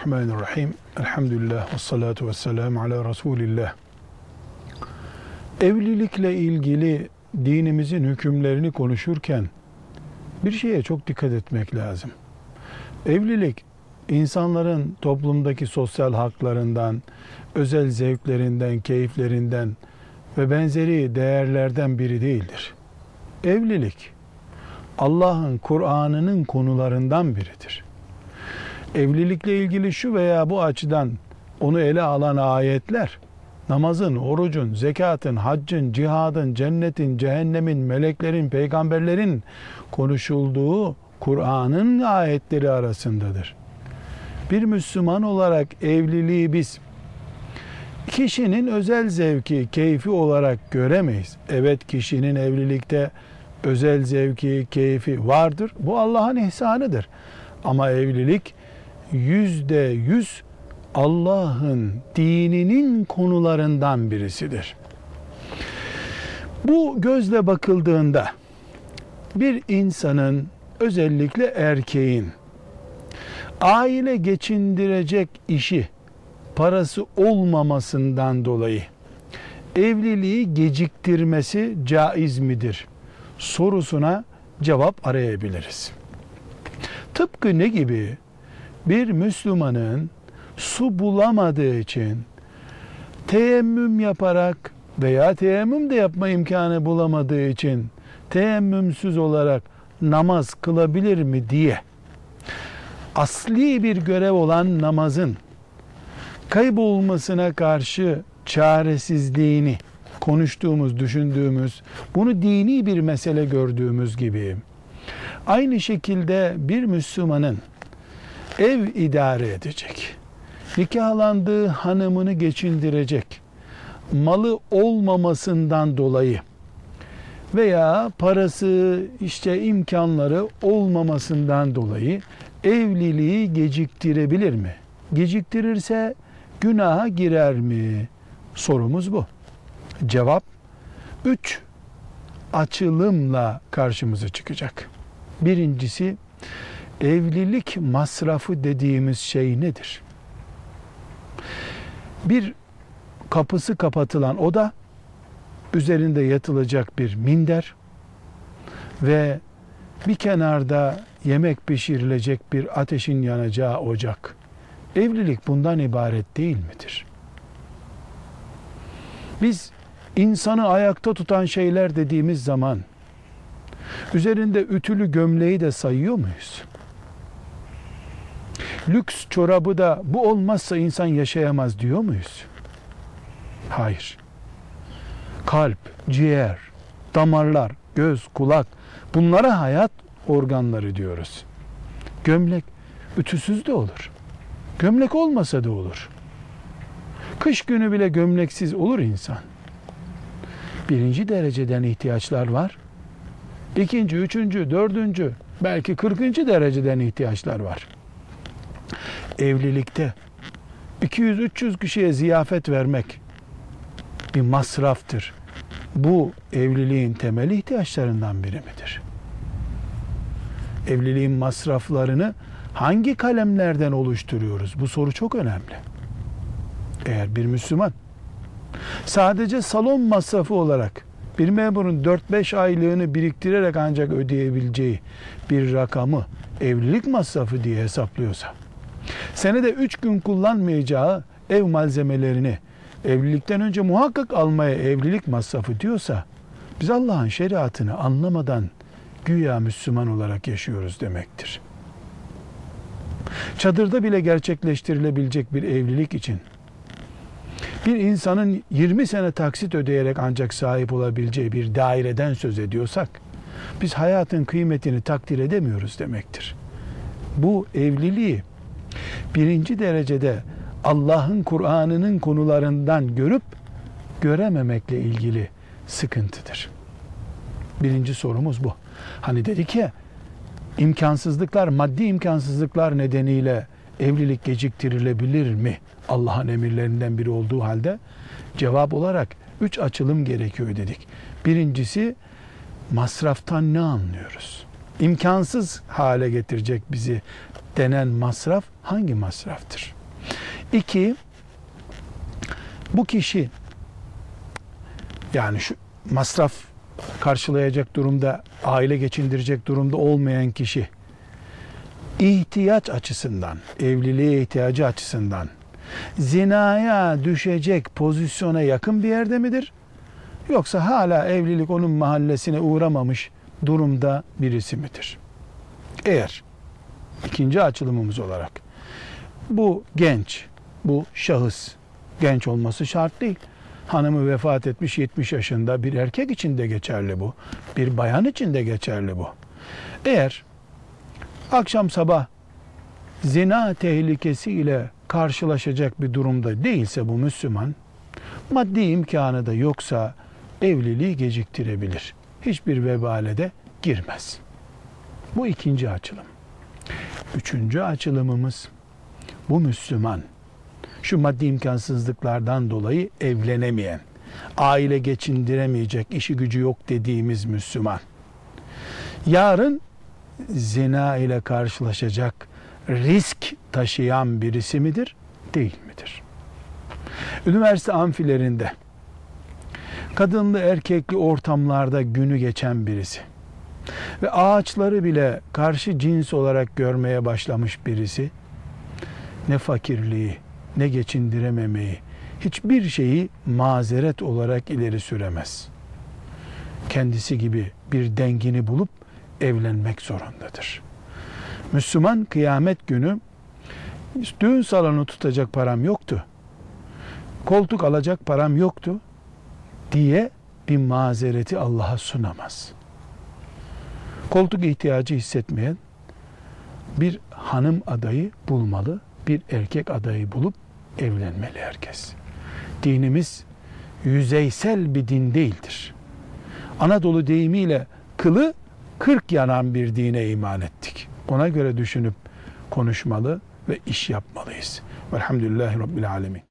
Bismillahirrahmanirrahim. Elhamdülillah ve salatu ve selamu ala Resulillah. Evlilikle ilgili dinimizin hükümlerini konuşurken bir şeye çok dikkat etmek lazım. Evlilik insanların toplumdaki sosyal haklarından, özel zevklerinden, keyiflerinden ve benzeri değerlerden biri değildir. Evlilik Allah'ın Kur'an'ının konularından biridir evlilikle ilgili şu veya bu açıdan onu ele alan ayetler namazın, orucun, zekatın, haccın, cihadın, cennetin, cehennemin, meleklerin, peygamberlerin konuşulduğu Kur'an'ın ayetleri arasındadır. Bir Müslüman olarak evliliği biz kişinin özel zevki, keyfi olarak göremeyiz. Evet kişinin evlilikte özel zevki, keyfi vardır. Bu Allah'ın ihsanıdır. Ama evlilik yüzde yüz Allah'ın dininin konularından birisidir. Bu gözle bakıldığında bir insanın özellikle erkeğin aile geçindirecek işi parası olmamasından dolayı evliliği geciktirmesi caiz midir sorusuna cevap arayabiliriz. Tıpkı ne gibi? Bir Müslümanın su bulamadığı için teyemmüm yaparak veya teyemmüm de yapma imkanı bulamadığı için teyemmümsüz olarak namaz kılabilir mi diye. Asli bir görev olan namazın kaybolmasına karşı çaresizliğini konuştuğumuz, düşündüğümüz, bunu dini bir mesele gördüğümüz gibi aynı şekilde bir Müslümanın ev idare edecek. Nikahlandığı hanımını geçindirecek. Malı olmamasından dolayı veya parası işte imkanları olmamasından dolayı evliliği geciktirebilir mi? Geciktirirse günaha girer mi? Sorumuz bu. Cevap üç açılımla karşımıza çıkacak. Birincisi evlilik masrafı dediğimiz şey nedir? Bir kapısı kapatılan oda, üzerinde yatılacak bir minder ve bir kenarda yemek pişirilecek bir ateşin yanacağı ocak. Evlilik bundan ibaret değil midir? Biz insanı ayakta tutan şeyler dediğimiz zaman üzerinde ütülü gömleği de sayıyor muyuz? Lüks çorabı da bu olmazsa insan yaşayamaz diyor muyuz? Hayır. Kalp, ciğer, damarlar, göz, kulak bunlara hayat organları diyoruz. Gömlek ütüsüz de olur. Gömlek olmasa da olur. Kış günü bile gömleksiz olur insan. Birinci dereceden ihtiyaçlar var. İkinci, üçüncü, dördüncü, belki kırkıncı dereceden ihtiyaçlar var evlilikte 200-300 kişiye ziyafet vermek bir masraftır. Bu evliliğin temel ihtiyaçlarından biri midir? Evliliğin masraflarını hangi kalemlerden oluşturuyoruz? Bu soru çok önemli. Eğer bir Müslüman sadece salon masrafı olarak bir memurun 4-5 aylığını biriktirerek ancak ödeyebileceği bir rakamı evlilik masrafı diye hesaplıyorsa senede üç gün kullanmayacağı ev malzemelerini evlilikten önce muhakkak almaya evlilik masrafı diyorsa biz Allah'ın şeriatını anlamadan güya Müslüman olarak yaşıyoruz demektir. Çadırda bile gerçekleştirilebilecek bir evlilik için bir insanın 20 sene taksit ödeyerek ancak sahip olabileceği bir daireden söz ediyorsak biz hayatın kıymetini takdir edemiyoruz demektir. Bu evliliği birinci derecede Allah'ın Kur'an'ının konularından görüp görememekle ilgili sıkıntıdır. Birinci sorumuz bu. Hani dedik ya imkansızlıklar, maddi imkansızlıklar nedeniyle evlilik geciktirilebilir mi? Allah'ın emirlerinden biri olduğu halde cevap olarak üç açılım gerekiyor dedik. Birincisi masraftan ne anlıyoruz? İmkansız hale getirecek bizi denen masraf hangi masraftır? İki, bu kişi yani şu masraf karşılayacak durumda, aile geçindirecek durumda olmayan kişi ihtiyaç açısından, evliliğe ihtiyacı açısından zinaya düşecek pozisyona yakın bir yerde midir? Yoksa hala evlilik onun mahallesine uğramamış durumda birisi midir? Eğer ikinci açılımımız olarak bu genç, bu şahıs genç olması şart değil. Hanımı vefat etmiş 70 yaşında bir erkek için de geçerli bu. Bir bayan için de geçerli bu. Eğer akşam sabah zina tehlikesiyle karşılaşacak bir durumda değilse bu Müslüman, maddi imkanı da yoksa evliliği geciktirebilir. Hiçbir vebale de girmez. Bu ikinci açılım. Üçüncü açılımımız bu Müslüman şu maddi imkansızlıklardan dolayı evlenemeyen, aile geçindiremeyecek, işi gücü yok dediğimiz Müslüman. Yarın zina ile karşılaşacak risk taşıyan birisi midir, değil midir? Üniversite amfilerinde kadınlı erkekli ortamlarda günü geçen birisi ve ağaçları bile karşı cins olarak görmeye başlamış birisi ne fakirliği, ne geçindirememeyi, hiçbir şeyi mazeret olarak ileri süremez. Kendisi gibi bir dengini bulup evlenmek zorundadır. Müslüman kıyamet günü düğün salonu tutacak param yoktu. Koltuk alacak param yoktu diye bir mazereti Allah'a sunamaz. Koltuk ihtiyacı hissetmeyen bir hanım adayı bulmalı, bir erkek adayı bulup evlenmeli herkes. Dinimiz yüzeysel bir din değildir. Anadolu deyimiyle kılı kırk yanan bir dine iman ettik. Ona göre düşünüp konuşmalı ve iş yapmalıyız. Velhamdülillahi Rabbil Alemin.